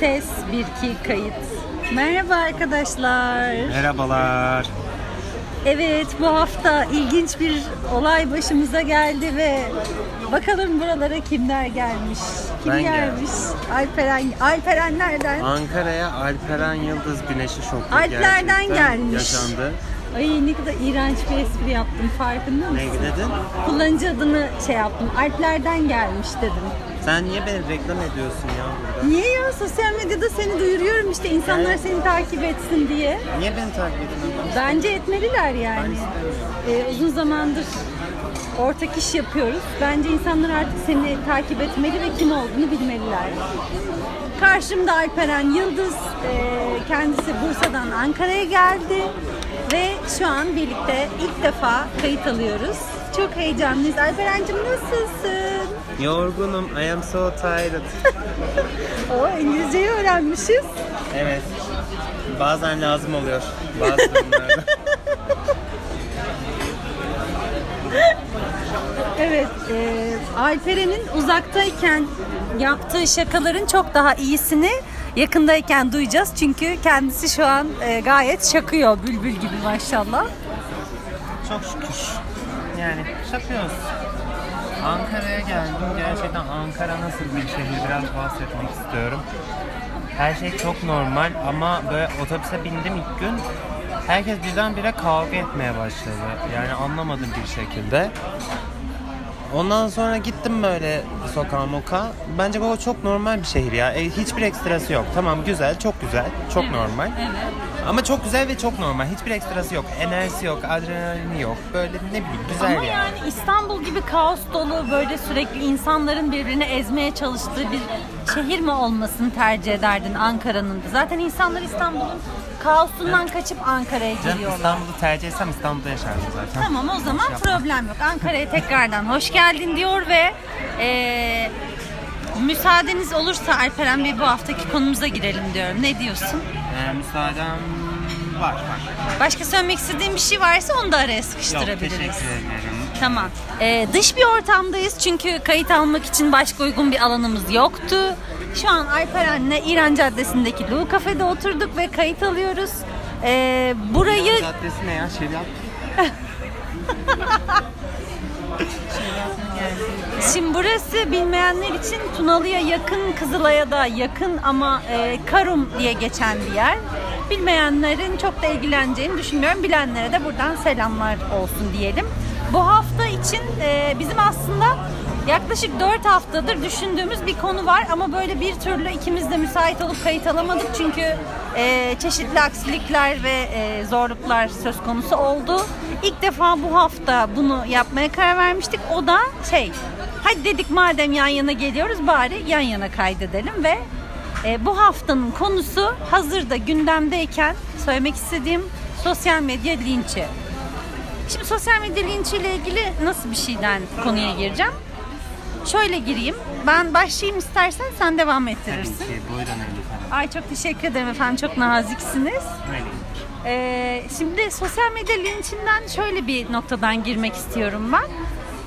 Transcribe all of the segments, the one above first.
Ses 1 2 kayıt. Merhaba arkadaşlar. Merhabalar. Evet bu hafta ilginç bir olay başımıza geldi ve bakalım buralara kimler gelmiş? Kim Ben gelmiş? geldim. Alperen Alperen nereden? Ankara'ya Alperen Yıldız Güneşi şoku Alplerden gerçekten gelmiş. yaşandı. Ay ne kadar iğrenç bir espri yaptım farkında Ne mısın? dedin? Kullanıcı adını şey yaptım. Alplerden gelmiş dedim. Sen niye beni reklam ediyorsun ya burada? Niye ya? Sosyal medyada seni duyuruyorum işte insanlar Evet. seni takip etsin diye. Niye beni takip ediyorsun? Bence etmeliler yani. Ee, uzun zamandır ortak iş yapıyoruz. Bence insanlar artık seni takip etmeli ve kim olduğunu bilmeliler. Karşımda Alperen Yıldız. Ee, kendisi Bursa'dan Ankara'ya geldi. Ve şu an birlikte ilk defa kayıt alıyoruz. Çok heyecanlıyız. Alperen'cim nasılsın? Yorgunum. I am so tired. O İngilizceyi öğrenmişiz. evet. Bazen lazım oluyor. Bazı durumlarda. Evet, e, Alperen'in uzaktayken yaptığı şakaların çok daha iyisini yakındayken duyacağız. Çünkü kendisi şu an e, gayet şakıyor bülbül gibi maşallah. Çok şükür. Yani şakıyoruz. Ankara'ya geldim. Gerçekten Ankara nasıl bir şehir biraz bahsetmek istiyorum. Her şey çok normal ama böyle otobüse bindim ilk gün herkes birdenbire kavga etmeye başladı. Yani anlamadım bir şekilde. Ondan sonra gittim böyle sokağa moka. Bence bu çok normal bir şehir ya. E, hiçbir ekstrası yok. Tamam güzel, çok güzel, çok normal. Ama çok güzel ve çok normal. Hiçbir ekstrası yok. Enerjisi yok, adrenalini yok. Böyle ne bileyim güzel Ama yani. yani İstanbul gibi kaos dolu böyle sürekli insanların birbirini ezmeye çalıştığı bir şehir mi olmasını tercih ederdin Ankara'nın? Zaten insanlar İstanbul'un kaosundan kaçıp Ankara'ya Canım geliyorlar. İstanbul'u tercih etsem İstanbul'da yaşardım zaten. Tamam o zaman Şey yapma. problem yok. Ankara'ya tekrardan hoş geldin diyor ve eee, müsaadeniz olursa Alperen Bey bu haftaki konumuza girelim diyorum. Ne diyorsun? Ee, müsaadem var var. Başka söylemek istediğin bir şey varsa onu da araya Yok sıkıştırabiliriz. teşekkür ederim. Tamam. Ee, dış bir ortamdayız çünkü kayıt almak için başka uygun bir alanımız yoktu. Şu an Alperen'le İran Caddesi'ndeki Lu Cafe'de oturduk ve kayıt alıyoruz. Ee, burayı İran Caddesi ne ya? Şeriat. Şimdi burası bilmeyenler için Tunalı'ya yakın, Kızılay'a da yakın ama e, Karum diye geçen bir yer. Bilmeyenlerin çok da ilgileneceğini düşünmüyorum. Bilenlere de buradan selamlar olsun diyelim. Bu hafta için e, bizim aslında yaklaşık 4 haftadır düşündüğümüz bir konu var ama böyle bir türlü ikimiz de müsait olup kayıt alamadık çünkü e, çeşitli aksilikler ve e, zorluklar söz konusu oldu. İlk defa bu hafta bunu yapmaya karar vermiştik. O da şey, hadi dedik madem yan yana geliyoruz bari yan yana kaydedelim ve e, bu haftanın konusu hazırda gündemdeyken söylemek istediğim sosyal medya linçi. Şimdi sosyal medya linçi ile ilgili nasıl bir şeyden konuya gireceğim? Şöyle gireyim. Ben başlayayım istersen sen devam Tabii ettirirsin. ki. Buyurun efendim. Ay çok teşekkür ederim efendim. Çok naziksiniz. Öyle. Ee, şimdi sosyal medya linçinden şöyle bir noktadan girmek istiyorum ben.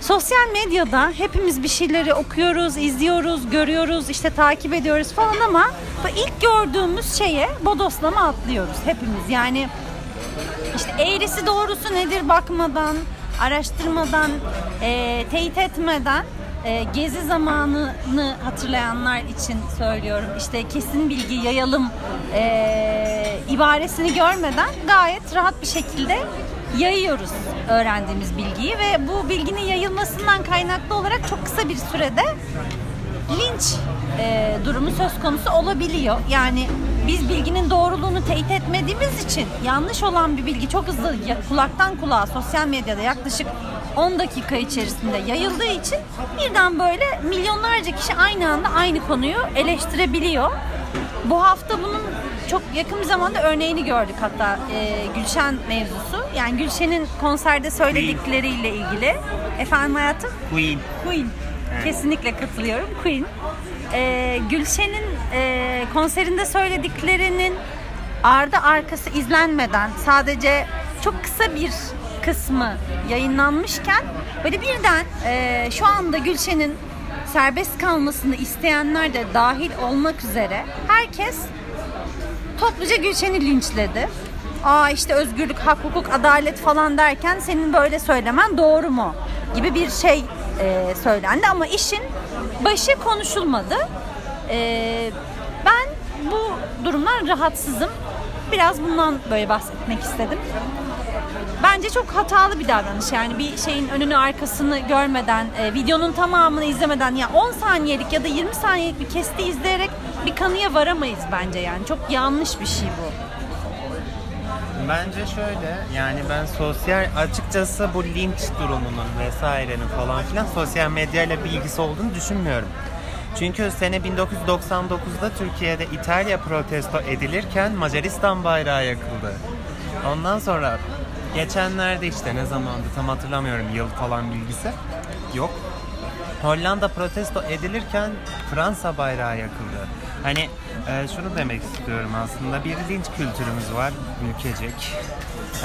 Sosyal medyada hepimiz bir şeyleri okuyoruz, izliyoruz, görüyoruz, işte takip ediyoruz falan ama ilk gördüğümüz şeye bodoslama atlıyoruz hepimiz. Yani işte eğrisi doğrusu nedir bakmadan, araştırmadan, e, teyit etmeden e, gezi zamanını hatırlayanlar için söylüyorum. İşte kesin bilgi yayalım e, ibaresini görmeden gayet rahat bir şekilde yayıyoruz öğrendiğimiz bilgiyi ve bu bilginin yayılmasından kaynaklı olarak çok kısa bir sürede linç e, durumu söz konusu olabiliyor. Yani biz bilginin doğruluğunu teyit etmediğimiz için yanlış olan bir bilgi çok hızlı kulaktan kulağa sosyal medyada yaklaşık 10 dakika içerisinde yayıldığı için birden böyle milyonlarca kişi aynı anda aynı konuyu eleştirebiliyor. Bu hafta bunun çok yakın bir zamanda örneğini gördük hatta e, Gülşen mevzusu. Yani Gülşen'in konserde söyledikleriyle ilgili. Efendim hayatım? Queen. Queen. Evet. Kesinlikle katılıyorum. Queen. Ee, Gülşen'in e, konserinde söylediklerinin ardı arkası izlenmeden sadece çok kısa bir kısmı yayınlanmışken böyle birden e, şu anda Gülşen'in serbest kalmasını isteyenler de dahil olmak üzere herkes topluca Gülşen'i linçledi. Aa işte özgürlük, hak, hukuk, adalet falan derken senin böyle söylemen doğru mu? Gibi bir şey e, söylendi ama işin başı konuşulmadı. E, ben bu durumdan rahatsızım. Biraz bundan böyle bahsetmek istedim. Bence çok hatalı bir davranış yani bir şeyin önünü arkasını görmeden, e, videonun tamamını izlemeden ya 10 saniyelik ya da 20 saniyelik bir kesti izleyerek bir kanıya varamayız bence yani. Çok yanlış bir şey bu. Bence şöyle yani ben sosyal açıkçası bu linç durumunun vesairenin falan filan sosyal medyayla bir ilgisi olduğunu düşünmüyorum. Çünkü sene 1999'da Türkiye'de İtalya protesto edilirken Macaristan bayrağı yakıldı. Ondan sonra geçenlerde işte ne zamandı tam hatırlamıyorum yıl falan bilgisi yok. Hollanda protesto edilirken Fransa bayrağı yakıldı. Hani e, şunu demek istiyorum aslında bir linç kültürümüz var ülkecek.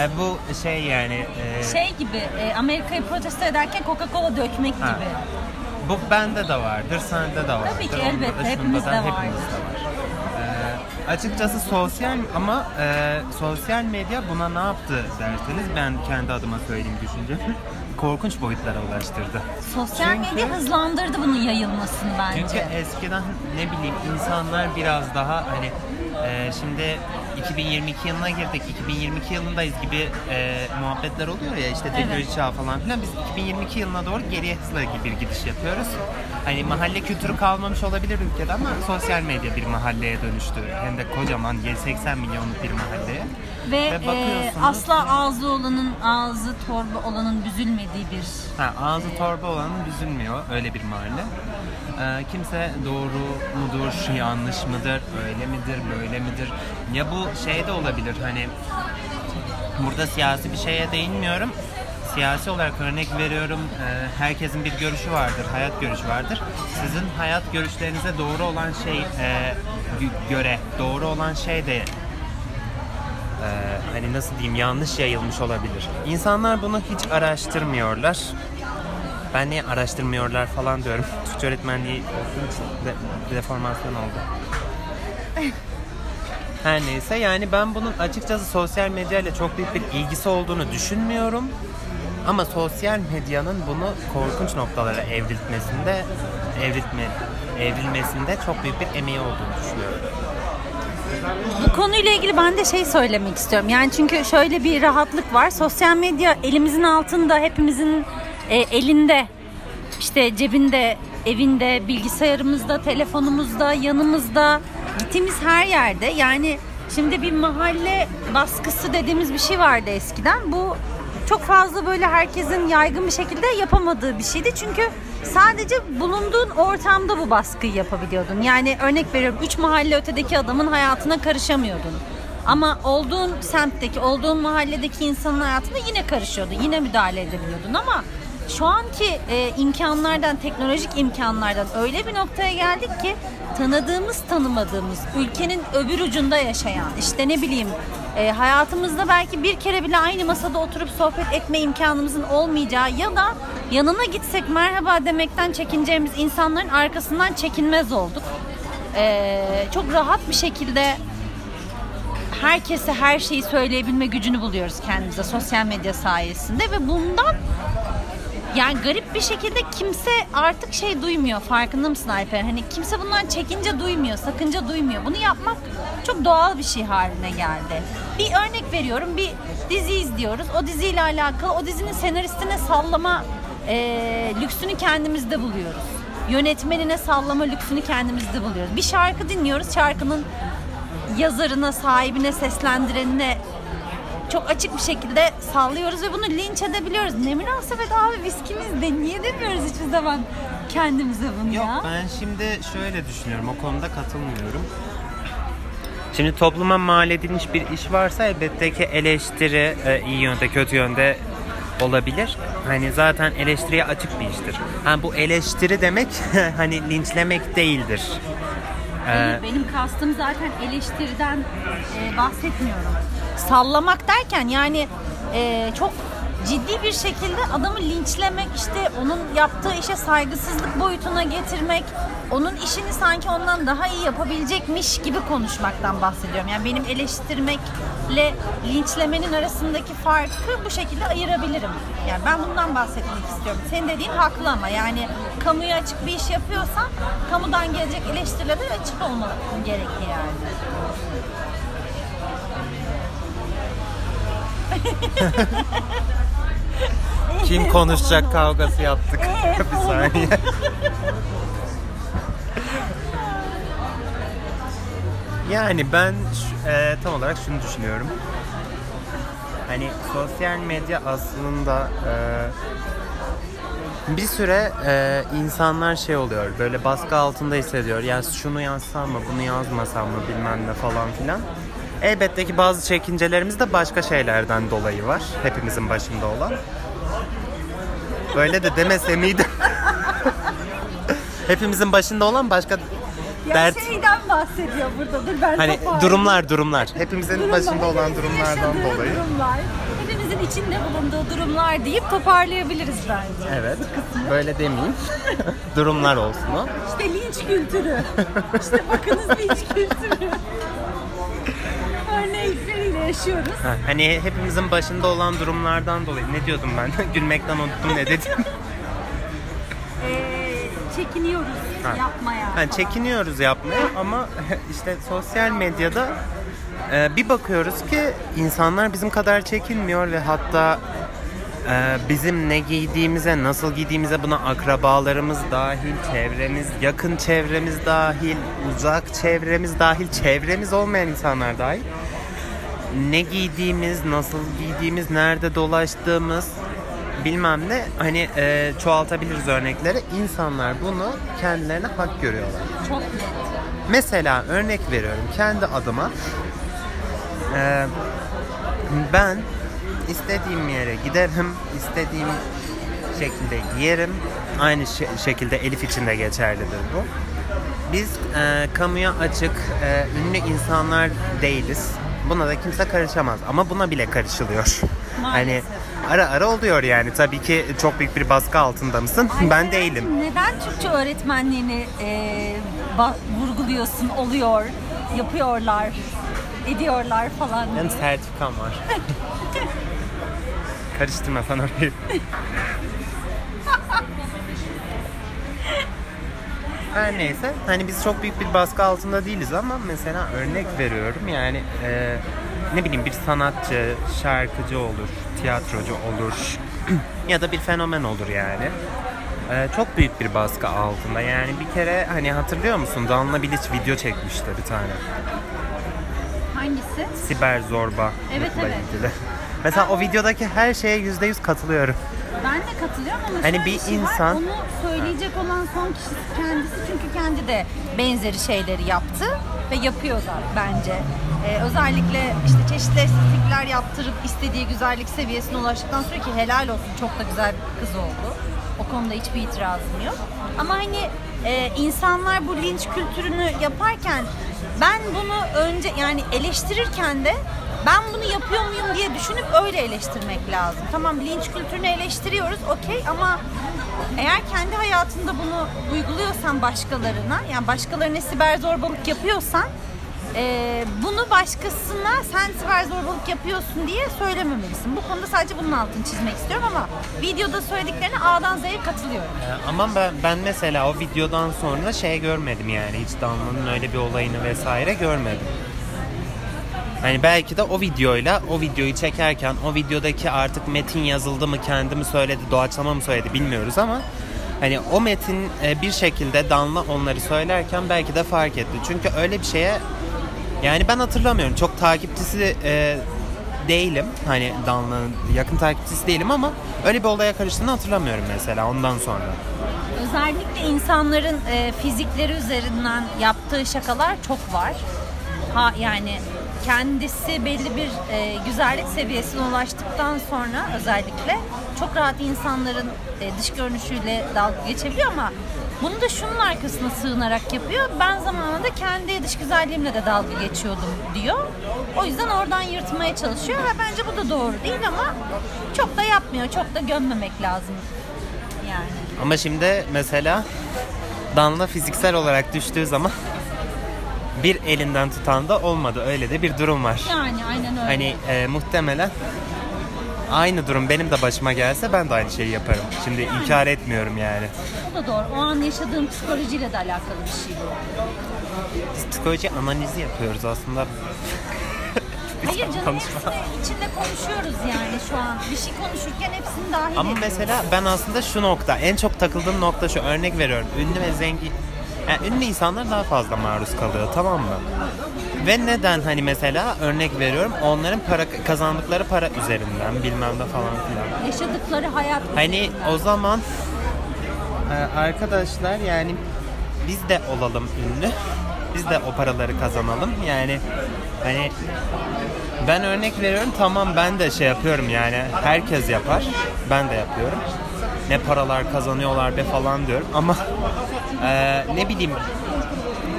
E, bu şey yani e, Şey gibi e, Amerika'yı protesto ederken Coca-Cola dökmek Ha. gibi. bu bende de vardır, sende de vardır. Tabii ki, elbette, hepimizde hepimizde var. Açıkçası sosyal ama e, sosyal medya buna ne yaptı derseniz ben kendi adıma söyleyeyim düşüncemi. Korkunç boyutlara ulaştırdı. Sosyal Çünkü- medya hızlandırdı bunun yayılmasını bence. Çünkü eskiden ne bileyim insanlar biraz daha hani e, şimdi 2022 yılına girdik, 2022 yılındayız gibi e, muhabbetler oluyor ya işte teknoloji Evet. çağı falan filan. Biz 2022 yılına doğru geriye hızla bir gidiş yapıyoruz. Hani mahalle kültürü kalmamış olabilir ülkede ama sosyal medya bir mahalleye dönüştü. Hem de kocaman 80 milyonluk bir mahalleye. Ve Ve e, asla ağzı olanın ağzı torba olanın büzülmediği bir Ha, ağzı torba olanın büzülmüyor. Öyle bir mahalle. Ee, kimse doğru mudur, yanlış mıdır, öyle midir, böyle midir? Ya bu şey de olabilir hani burada siyasi bir şeye değinmiyorum. Siyasi olarak örnek veriyorum. Ee, herkesin bir görüşü vardır, hayat görüşü vardır. Sizin hayat görüşlerinize doğru olan şey e, gö- göre doğru olan şey de e, hani nasıl diyeyim yanlış yayılmış olabilir. İnsanlar bunu hiç araştırmıyorlar. Ben niye araştırmıyorlar falan diyorum. Türkçe öğretmenliği de, deformasyon oldu. Her neyse yani ben bunun açıkçası sosyal medyayla çok büyük bir ilgisi olduğunu düşünmüyorum. Ama sosyal medyanın bunu korkunç noktalara evrilmesinde evrilme, evrilmesinde çok büyük bir emeği olduğunu düşünüyorum. Bu konuyla ilgili ben de şey söylemek istiyorum. Yani çünkü şöyle bir rahatlık var. Sosyal medya elimizin altında, hepimizin e, elinde, işte cebinde, evinde, bilgisayarımızda, telefonumuzda, yanımızda, gittiğimiz her yerde. Yani şimdi bir mahalle baskısı dediğimiz bir şey vardı eskiden. Bu çok fazla böyle herkesin yaygın bir şekilde yapamadığı bir şeydi. Çünkü sadece bulunduğun ortamda bu baskıyı yapabiliyordun. Yani örnek veriyorum 3 mahalle ötedeki adamın hayatına karışamıyordun. Ama olduğun semtteki, olduğun mahalledeki insanın hayatına yine karışıyordun. Yine müdahale edebiliyordun ama şu anki e, imkanlardan, teknolojik imkanlardan öyle bir noktaya geldik ki tanıdığımız, tanımadığımız, ülkenin öbür ucunda yaşayan, işte ne bileyim e, hayatımızda belki bir kere bile aynı masada oturup sohbet etme imkanımızın olmayacağı ya da yanına gitsek merhaba demekten çekineceğimiz insanların arkasından çekinmez olduk. E, çok rahat bir şekilde herkese her şeyi söyleyebilme gücünü buluyoruz kendimize sosyal medya sayesinde ve bundan yani garip bir şekilde kimse artık şey duymuyor. Farkında mısın Alper? Hani kimse bundan çekince duymuyor, sakınca duymuyor. Bunu yapmak çok doğal bir şey haline geldi. Bir örnek veriyorum. Bir dizi izliyoruz. O diziyle alakalı o dizinin senaristine sallama e, lüksünü kendimizde buluyoruz. Yönetmenine sallama lüksünü kendimizde buluyoruz. Bir şarkı dinliyoruz. Şarkının yazarına, sahibine, seslendirenine çok açık bir şekilde sallıyoruz ve bunu linç edebiliyoruz. Ne münasebet abi viskimiz de niye demiyoruz hiçbir zaman kendimize bunu Yok ya? ben şimdi şöyle düşünüyorum o konuda katılmıyorum. Şimdi topluma mal edilmiş bir iş varsa elbette ki eleştiri e, iyi yönde kötü yönde olabilir. Hani zaten eleştiriye açık bir iştir. Ha bu eleştiri demek hani linçlemek değildir. Ee, Hayır, benim kastım zaten eleştiriden e, bahsetmiyorum. Sallamak derken yani e, çok ciddi bir şekilde adamı linçlemek, işte onun yaptığı işe saygısızlık boyutuna getirmek, onun işini sanki ondan daha iyi yapabilecekmiş gibi konuşmaktan bahsediyorum. Yani benim eleştirmekle linçlemenin arasındaki farkı bu şekilde ayırabilirim. Yani ben bundan bahsetmek istiyorum. Senin dediğin haklı ama yani kamuya açık bir iş yapıyorsan kamudan gelecek eleştirilere açık olmalı gerekli yani. Kim konuşacak kavgası yaptık. Bir saniye. yani ben e, tam olarak şunu düşünüyorum. Hani sosyal medya aslında e, bir süre e, insanlar şey oluyor böyle baskı altında hissediyor. Ya şunu yazsam mı bunu yazmasam mı bilmem ne falan filan. Elbette ki bazı çekincelerimiz de başka şeylerden dolayı var. Hepimizin başında olan. Böyle de demese miydim? Hepimizin başında olan başka Ya dert şeyden bahsediyor burada. Dur ben hani toparlayayım. durumlar durumlar. Hepimizin Durumlar, başında olan hepimizin durumlardan yaşadığı dolayı. Durumlar, hepimizin içinde bulunduğu durumlar deyip toparlayabiliriz bence. Evet. Böyle demeyeyim. durumlar olsun o. İşte linç kültürü. işte bakınız linç kültürü. Örnekleriyle yaşıyoruz. Ha, Hani hepimizin başında olan durumlardan dolayı. Ne diyordum ben? Gülmekten unuttum ne dedim. Ee, çekiniyoruz Ha. yapmaya. Falan. çekiniyoruz yapmaya ama işte sosyal medyada e, bir bakıyoruz ki insanlar bizim kadar çekinmiyor ve hatta e, bizim ne giydiğimize, nasıl giydiğimize buna akrabalarımız dahil, çevremiz, yakın çevremiz dahil, uzak çevremiz dahil, çevremiz olmayan insanlar dahil ne giydiğimiz, nasıl giydiğimiz, nerede dolaştığımız bilmem ne hani e, çoğaltabiliriz örnekleri. İnsanlar bunu kendilerine hak görüyorlar. Çok. Mesela örnek veriyorum kendi adıma. Ee, ben istediğim yere giderim, istediğim şekilde giyerim. Aynı şe- şekilde Elif için de geçerlidir bu. Biz e, kamuya açık, e, ünlü insanlar değiliz. Buna da kimse karışamaz ama buna bile karışılıyor. Maalesef. Hani ara ara oluyor yani. Tabii ki çok büyük bir baskı altında mısın? Ay, ben değilim. Neden Türkçe öğretmenliğini e, vurguluyorsun? Oluyor, yapıyorlar, ediyorlar falan. Benim sertifikam var. Karıştırma sen orayı. Her neyse hani biz çok büyük bir baskı altında değiliz ama mesela örnek veriyorum yani e, ne bileyim bir sanatçı, şarkıcı olur, tiyatrocu olur ya da bir fenomen olur yani. E, çok büyük bir baskı altında yani bir kere hani hatırlıyor musun Danla Bilic video çekmişti bir tane. Hangisi? Siber zorba Evet, evet. ilgili. Mesela o videodaki her şeye yüzde yüz katılıyorum. Ben de katılıyorum ama Hani bir şey var, insan- onu söyleyecek olan son kişi kendisi çünkü kendi de benzeri şeyleri yaptı ve yapıyor da bence. Ee, özellikle işte çeşitli estetikler yaptırıp istediği güzellik seviyesine ulaştıktan sonra ki helal olsun çok da güzel bir kız oldu. O konuda hiçbir itirazım yok. Ama hani e, insanlar bu linç kültürünü yaparken ben bunu önce yani eleştirirken de ben bunu yapıyor muyum diye düşünüp öyle eleştirmek lazım. Tamam linç kültürünü eleştiriyoruz okey ama eğer kendi hayatında bunu uyguluyorsan başkalarına yani başkalarına siber zorbalık yapıyorsan e, bunu başkasına sen siber zorbalık yapıyorsun diye söylememelisin. Bu konuda sadece bunun altını çizmek istiyorum ama videoda söylediklerine A'dan Z'ye katılıyorum. Ee, Ama ben, ben mesela o videodan sonra şey görmedim yani hiç Danla'nın öyle bir olayını vesaire görmedim. Hani belki de o videoyla o videoyu çekerken o videodaki artık metin yazıldı mı kendi mi söyledi doğaçlama mı söyledi bilmiyoruz ama hani o metin e, bir şekilde Danla onları söylerken belki de fark etti. Çünkü öyle bir şeye yani ben hatırlamıyorum çok takipçisi e, değilim. Hani Danla'nın yakın takipçisi değilim ama öyle bir olaya karıştığını hatırlamıyorum mesela ondan sonra. Özellikle insanların e, fizikleri üzerinden yaptığı şakalar çok var. Ha yani kendisi belli bir e, güzellik seviyesine ulaştıktan sonra özellikle çok rahat insanların e, dış görünüşüyle dalga geçebiliyor ama Bunu da şunun arkasına sığınarak yapıyor. Ben zamanında kendi dış güzelliğimle de dalga geçiyordum diyor. O yüzden oradan yırtmaya çalışıyor ve bence bu da doğru değil ama çok da yapmıyor. Çok da gömmemek lazım. Yani. Ama şimdi mesela Danla fiziksel olarak düştüğü zaman bir elinden tutan da olmadı. Öyle de bir durum var. Yani aynen öyle. Hani e, muhtemelen aynı durum benim de başıma gelse ben de aynı şeyi yaparım. Şimdi inkar etmiyorum yani. Bu da doğru. O an yaşadığım psikolojiyle de alakalı bir şey bu. Psikoloji analizi yapıyoruz aslında. Hayır canım konuşma. hepsini içinde konuşuyoruz yani şu an. Bir şey konuşurken hepsini dahil Ama ediyoruz. mesela ben aslında şu nokta, en çok takıldığım nokta şu örnek veriyorum. Ünlü ve zengin, yani ünlü insanlar daha fazla maruz kalıyor tamam mı? Ve neden hani mesela örnek veriyorum onların para kazandıkları para üzerinden bilmem de falan filan. Yaşadıkları hayat Hani o zaman e, arkadaşlar yani biz de olalım ünlü. Biz de o paraları kazanalım. Yani hani ben örnek veriyorum tamam ben de şey yapıyorum yani herkes yapar. Ben de yapıyorum. Ne paralar kazanıyorlar be falan diyorum ama e, ne bileyim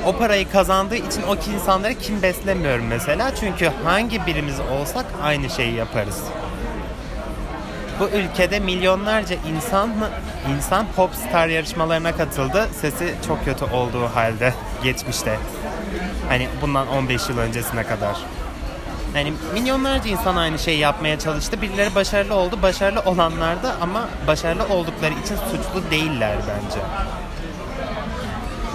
o parayı kazandığı için o insanları kim beslemiyorum mesela. Çünkü hangi birimiz olsak aynı şeyi yaparız. Bu ülkede milyonlarca insan mı insan popstar yarışmalarına katıldı. Sesi çok kötü olduğu halde geçmişte. Hani bundan 15 yıl öncesine kadar. Yani milyonlarca insan aynı şeyi yapmaya çalıştı. Birileri başarılı oldu. Başarılı olanlar da ama başarılı oldukları için suçlu değiller bence.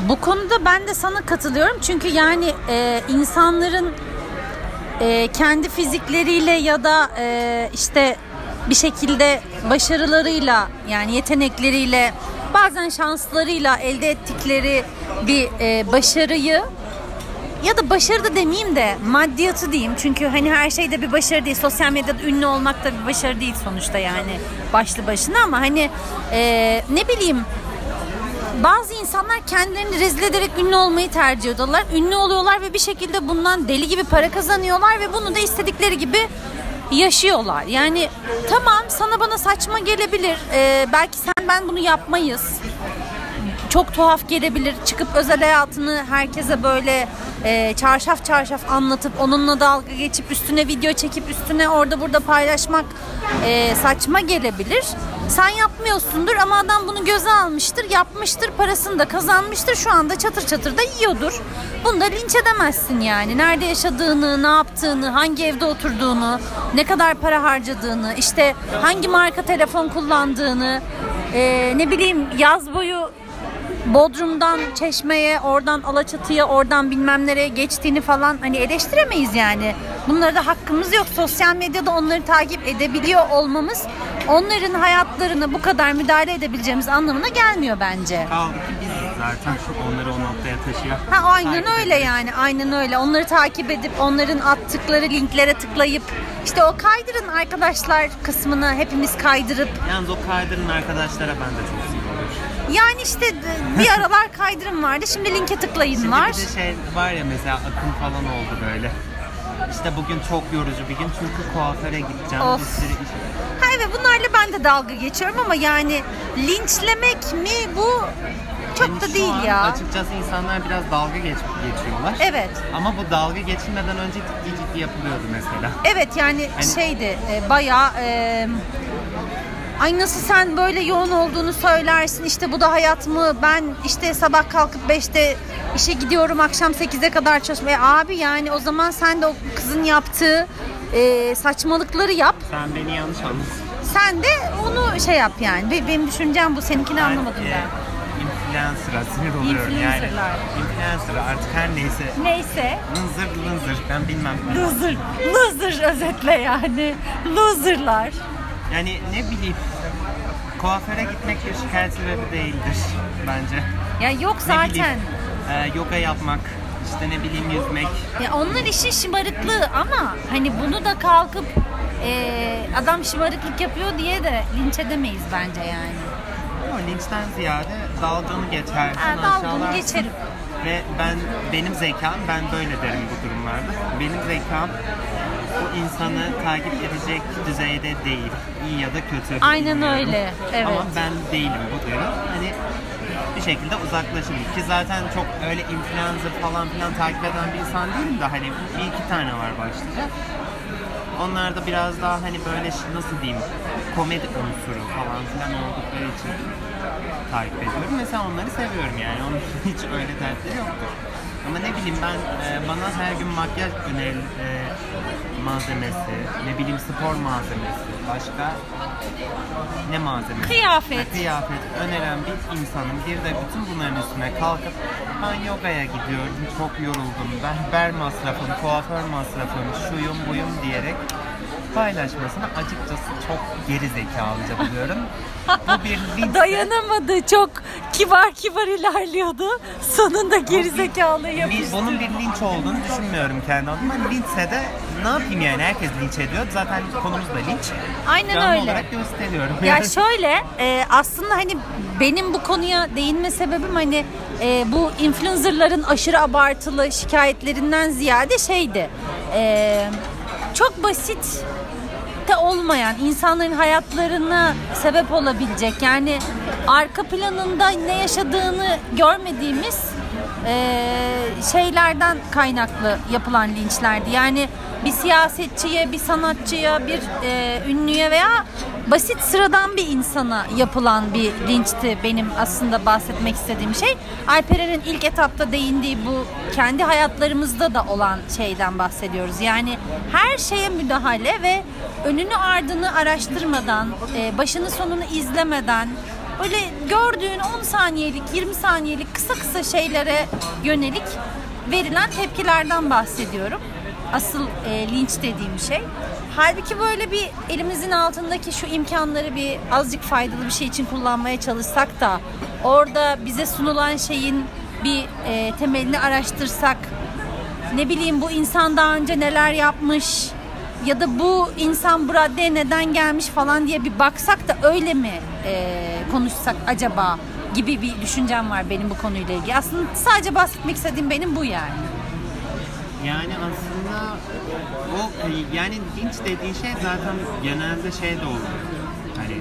Bu konuda ben de sana katılıyorum. Çünkü yani e, insanların e, kendi fizikleriyle ya da e, işte bir şekilde başarılarıyla yani yetenekleriyle bazen şanslarıyla elde ettikleri bir e, başarıyı ya da başarı da demeyeyim de maddiyatı diyeyim. Çünkü hani her şeyde bir başarı değil. Sosyal medyada ünlü olmak da bir başarı değil sonuçta yani başlı başına ama hani e, ne bileyim bazı insanlar kendilerini rezil ederek ünlü olmayı tercih ediyorlar. Ünlü oluyorlar ve bir şekilde bundan deli gibi para kazanıyorlar ve bunu da istedikleri gibi yaşıyorlar. Yani tamam sana bana saçma gelebilir. Ee, belki sen ben bunu yapmayız. Çok tuhaf gelebilir. Çıkıp özel hayatını herkese böyle e, çarşaf çarşaf anlatıp onunla dalga geçip üstüne video çekip üstüne orada burada paylaşmak e, saçma gelebilir. Sen yapmıyorsundur ama adam bunu göze almıştır, yapmıştır, parasını da kazanmıştır. Şu anda çatır çatır da yiyordur. Bunu da linç edemezsin yani. Nerede yaşadığını, ne yaptığını, hangi evde oturduğunu, ne kadar para harcadığını, işte hangi marka telefon kullandığını, e, ne bileyim yaz boyu Bodrum'dan Çeşme'ye, oradan Alaçatı'ya, oradan bilmem nereye geçtiğini falan hani eleştiremeyiz yani. Bunlara da hakkımız yok. Sosyal medyada onları takip edebiliyor olmamız onların hayatlarına bu kadar müdahale edebileceğimiz anlamına gelmiyor bence. Kaldı ki biz zaten onları o noktaya taşıyan. Ha aynen öyle yani. Aynen öyle. Onları takip edip onların attıkları linklere tıklayıp işte o kaydırın arkadaşlar kısmını hepimiz kaydırıp Yalnız o kaydırın arkadaşlara ben de çok. Yani işte bir aralar kaydırım vardı. Şimdi linke tıklayın Şimdi var. bir de şey var ya mesela akım falan oldu böyle. İşte bugün çok yorucu bir gün çünkü kuaföre gideceğim. Of. Bir sürü iş. Ha evet bunlarla ben de dalga geçiyorum ama yani linçlemek mi bu çok Yani da şu değil an ya. Açıkçası insanlar biraz dalga geç, geçiyorlar. Evet. Ama bu dalga geçilmeden önce ciddi ciddi yapılıyordu mesela. Evet yani Hani- şeydi e, bayağı e, ay nasıl sen böyle yoğun olduğunu söylersin işte bu da hayat mı ben işte sabah kalkıp 5'te işe gidiyorum akşam 8'e kadar çalışmaya abi yani o zaman sen de o kızın yaptığı e, saçmalıkları yap Sen beni yanlış anladın. sen de onu şey yap yani Be- benim düşüncem bu seninkini anlamadım e, ben. Influencer'a sinir oluyorum yani. Influencer'lar. Artık her neyse. Neyse Lınzır lınzır ben bilmem. loser loser özetle yani loserlar. Yani ne bileyim. Kuaföre gitmek bir şikayet sebebi değildir bence. Ya yok Ne zaten. bileyim, e, yoga yapmak, işte ne bileyim yüzmek. Ya onlar işin şımarıklığı ama hani bunu da kalkıp eee, adam şımarıklık yapıyor diye de linç edemeyiz bence yani. Ama linçten ziyade dalgını geçersin, Ha, dalgını geçerim. Ve ben benim zekam, ben böyle derim bu durumlarda. Benim zekam o insanı takip edecek düzeyde değil. iyi ya da kötü. Aynen bilmiyorum. öyle, evet. Ama ben değilim bu diyorum. Hani bir şekilde uzaklaşırım. Ki zaten çok öyle influencer falan filan takip eden bir insan değilim de hani bir iki tane var başlıca. Onlar da biraz daha hani böyle nasıl diyeyim komedi unsuru falan filan oldukları için takip ediyorum. Mesela onları seviyorum yani. Onun hiç öyle dertleri yoktur. Ama ne bileyim ben e, bana her gün makyaj öneri e, malzemesi, ne bileyim spor malzemesi, başka ne malzemesi? Kıyafet. Ha, kıyafet öneren bir insanım. Bir de bütün bunların üstüne kalkıp ben yogaya gidiyorum, çok yoruldum, berber masrafım, kuaför masrafım, şuyum buyum diyerek paylaşmasını açıkçası çok geri zekalıca buluyorum. Bu bir linç. Dayanamadı. Çok kibar kibar ilerliyordu. Sonunda gerizekalı Li- yapıştı. Bunun bir linç olduğunu düşünmüyorum kendi adıma. Linçse de ne yapayım yani herkes linç ediyor. Zaten konumuz da linç. Aynen Canlı öyle. olarak gösteriyorum. Ya şöyle e, aslında hani benim bu konuya değinme sebebim hani e, bu influencerların aşırı abartılı şikayetlerinden ziyade şeydi. E, çok basit de olmayan insanların hayatlarına sebep olabilecek yani arka planında ne yaşadığını görmediğimiz şeylerden kaynaklı yapılan linçlerdi. Yani bir siyasetçiye, bir sanatçıya, bir e, ünlüye veya basit sıradan bir insana yapılan bir linçti benim aslında bahsetmek istediğim şey. Alperen'in ilk etapta değindiği bu kendi hayatlarımızda da olan şeyden bahsediyoruz. Yani her şeye müdahale ve önünü ardını araştırmadan, e, başını sonunu izlemeden Öyle gördüğün 10 saniyelik, 20 saniyelik kısa kısa şeylere yönelik verilen tepkilerden bahsediyorum. Asıl e, linç dediğim şey. Halbuki böyle bir elimizin altındaki şu imkanları bir azıcık faydalı bir şey için kullanmaya çalışsak da orada bize sunulan şeyin bir e, temelini araştırsak ne bileyim bu insan daha önce neler yapmış ya da bu insan bu raddeye neden gelmiş falan diye bir baksak da öyle mi e, konuşsak acaba gibi bir düşüncem var benim bu konuyla ilgili. Aslında sadece bahsetmek istediğim benim bu yani. Yani aslında o yani linç dediğin şey zaten genelde şey de oluyor. Hani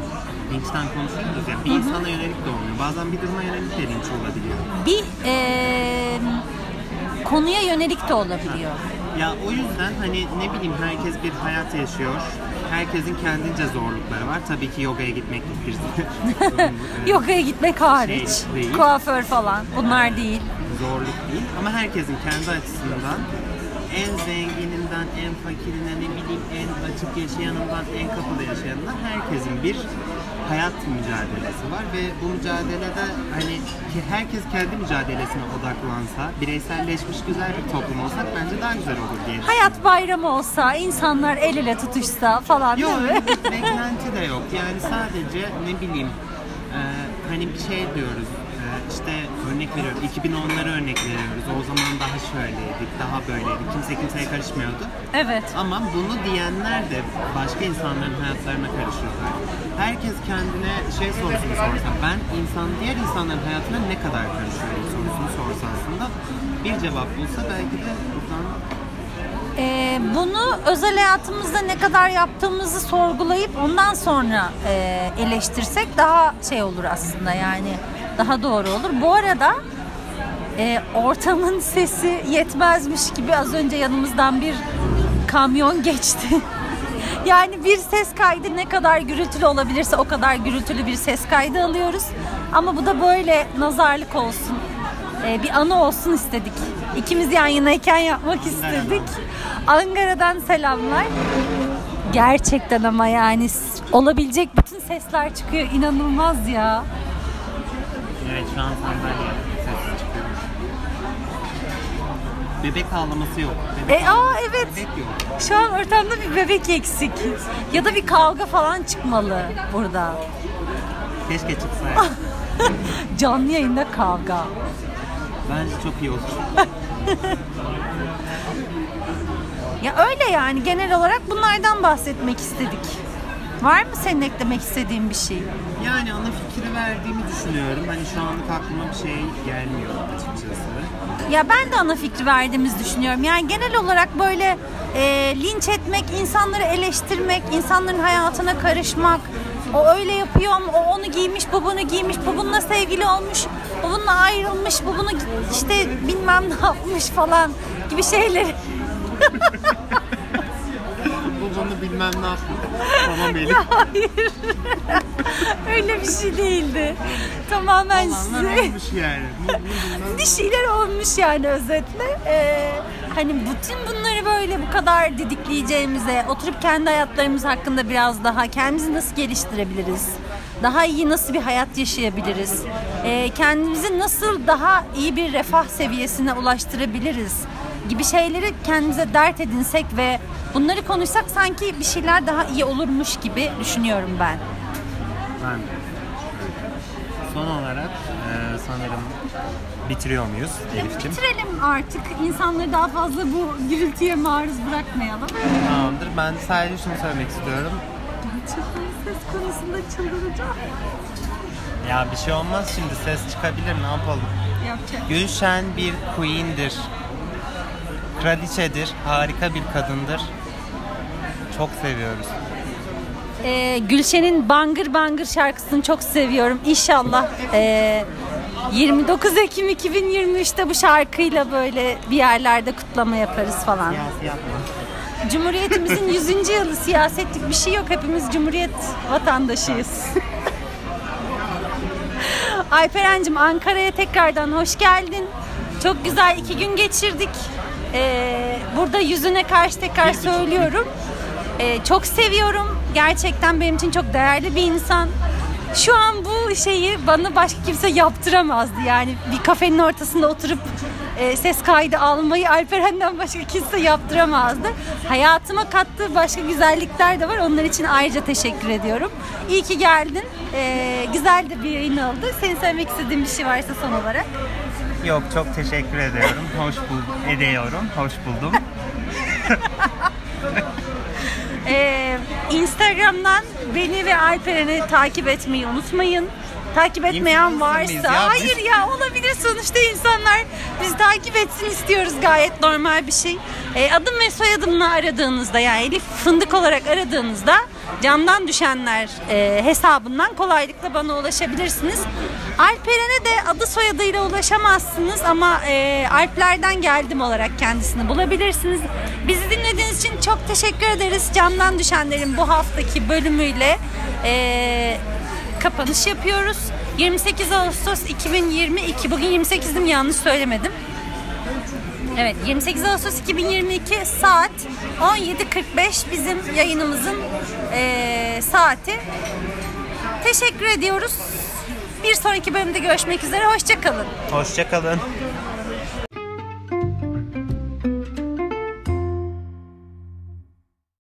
linçten konuşuyoruz ya bir insana yönelik de olmuyor. Bazen bir duruma yönelik de linç olabiliyor. Bir e, konuya yönelik de olabiliyor. Ya o yüzden hani ne bileyim herkes bir hayat yaşıyor. Herkesin kendince zorlukları var. Tabii ki yogaya gitmek bir Yogaya gitmek hariç, Şey değil. kuaför falan bunlar değil. zorluk değil. Ama herkesin kendi açısından en zengininden en fakirine ne bileyim en açık yaşayanından en kapalı yaşayanına herkesin bir hayat mücadelesi var ve bu mücadelede hani ki herkes kendi mücadelesine odaklansa, bireyselleşmiş güzel bir toplum olsak bence daha güzel olur diye Hayat bayramı olsa, insanlar el ele tutuşsa falan Yok değil mi? bir beklenti de yok. Yani sadece ne bileyim e, hani bir şey diyoruz işte örnek veriyorum 2010'ları örnek veriyoruz. O zaman daha şöyleydik, daha böyleydik. Kimse kimseye karışmıyordu. Evet. Ama bunu diyenler de başka insanların hayatlarına karışıyorlar. Herkes kendine şey sorusunu sorsa, ben insan diğer insanların hayatına ne kadar karışıyorum sorusunu sorsa aslında bir cevap bulsa belki de buradan Ee, bunu özel hayatımızda ne kadar yaptığımızı sorgulayıp ondan sonra e, eleştirsek daha şey olur aslında yani daha doğru olur. Bu arada e, ortamın sesi yetmezmiş gibi az önce yanımızdan bir kamyon geçti. yani bir ses kaydı ne kadar gürültülü olabilirse o kadar gürültülü bir ses kaydı alıyoruz. Ama bu da böyle nazarlık olsun. e, bir anı olsun istedik. İkimiz yan yanayken yapmak istedik. Ankara'dan selamlar. Gerçekten ama yani olabilecek bütün sesler çıkıyor. İnanılmaz ya. Evet şu an sandalye sesi çıkıyor. Bebek ağlaması yok. Bebek, E aa evet. bebek yok. Şu an ortamda bir bebek eksik. Ya da bir kavga falan çıkmalı burada. Keşke çıksa. Canlı yayında kavga. Bence çok iyi olur. Ya öyle yani genel olarak bunlardan bahsetmek istedik. Var mı senin eklemek istediğin bir şey? Yani ana fikri verdiğimi düşünüyorum. Hani şu anlık aklıma bir şey gelmiyor açıkçası. Ya ben de ana fikri verdiğimizi düşünüyorum. Yani genel olarak böyle e, linç etmek, insanları eleştirmek, insanların hayatına karışmak, O öyle yapıyor, o onu giymiş, bu bunu giymiş, bu bununla sevgili olmuş, bu bununla ayrılmış, bu bunu işte bilmem ne yapmış falan gibi şeyleri. Bunu bilmem ne yapıyor. Tamam benim. Hayır. öyle bir şey değildi. Tamamen Olanlar size olmuş yani. Bu, bu bir şeyler olmuş yani özetle. Ee, hani bütün bunları böyle bu kadar didikleyeceğimize, oturup kendi hayatlarımız hakkında biraz daha kendimizi nasıl geliştirebiliriz? Daha iyi nasıl bir hayat yaşayabiliriz? Ee, kendimizi nasıl daha iyi bir refah seviyesine ulaştırabiliriz? Gibi şeyleri kendimize dert edinsek ve bunları konuşsak sanki bir şeyler daha iyi olurmuş gibi düşünüyorum ben. Ben de. Son olarak e, sanırım bitiriyor muyuz Elif'ciğim? Bitirelim artık. İnsanları daha fazla bu gürültüye maruz bırakmayalım. Tamamdır. Ben sadece şunu söylemek istiyorum. Gerçekten ses konusunda çıldıracağım. Ya bir şey olmaz şimdi ses çıkabilir ne yapalım. Yapacak. Gülşen bir queen'dir. Kraliçedir. Harika bir kadındır. Çok seviyoruz. Ee, Gülşen'in Bangır Bangır şarkısını çok seviyorum. İnşallah ee, 29 Ekim 2023'te bu şarkıyla böyle bir yerlerde kutlama yaparız falan. Siyasi yapma. Cumhuriyetimizin 100. yılı siyasetlik bir şey yok. Hepimiz Cumhuriyet vatandaşıyız. Alperen'cim Ankara'ya tekrardan hoş geldin. Çok güzel iki gün geçirdik. Ee, burada yüzüne karşı tekrar söylüyorum. Ee, çok seviyorum. Gerçekten benim için çok değerli bir insan. Şu an bu şeyi bana başka kimse yaptıramazdı. Yani bir kafenin ortasında oturup e, ses kaydı almayı Alperen'den başka kimse yaptıramazdı. Hayatıma kattığı başka güzellikler de var. Onlar için ayrıca teşekkür ediyorum. İyi ki geldin. Ee, güzel de bir yayın oldu. Senin söylemek istediğin bir şey varsa son olarak. Yok çok teşekkür ediyorum. Hoş bul ediyorum. Hoş buldum. Ee, Instagram'dan beni ve Alperen'i takip etmeyi unutmayın. Takip etmeyen varsa ya biz? hayır ya olabilir sonuçta insanlar bizi takip etsin istiyoruz gayet normal bir şey. Ee, adım ve soyadımla aradığınızda yani Elif Fındık olarak aradığınızda camdan düşenler e, hesabından kolaylıkla bana ulaşabilirsiniz. Alperen'e de adı soyadıyla ulaşamazsınız ama e, Alplerden geldim olarak kendisini bulabilirsiniz. Bizi dinlediğiniz için çok teşekkür ederiz. Camdan düşenlerin bu haftaki bölümüyle e, kapanış yapıyoruz. 28 Ağustos 2022 bugün 28'im yanlış söylemedim. Evet 28 Ağustos 2022 saat 17.45 bizim yayınımızın eee, saati. Teşekkür ediyoruz. Bir sonraki bölümde görüşmek üzere. Hoşçakalın. Hoşçakalın.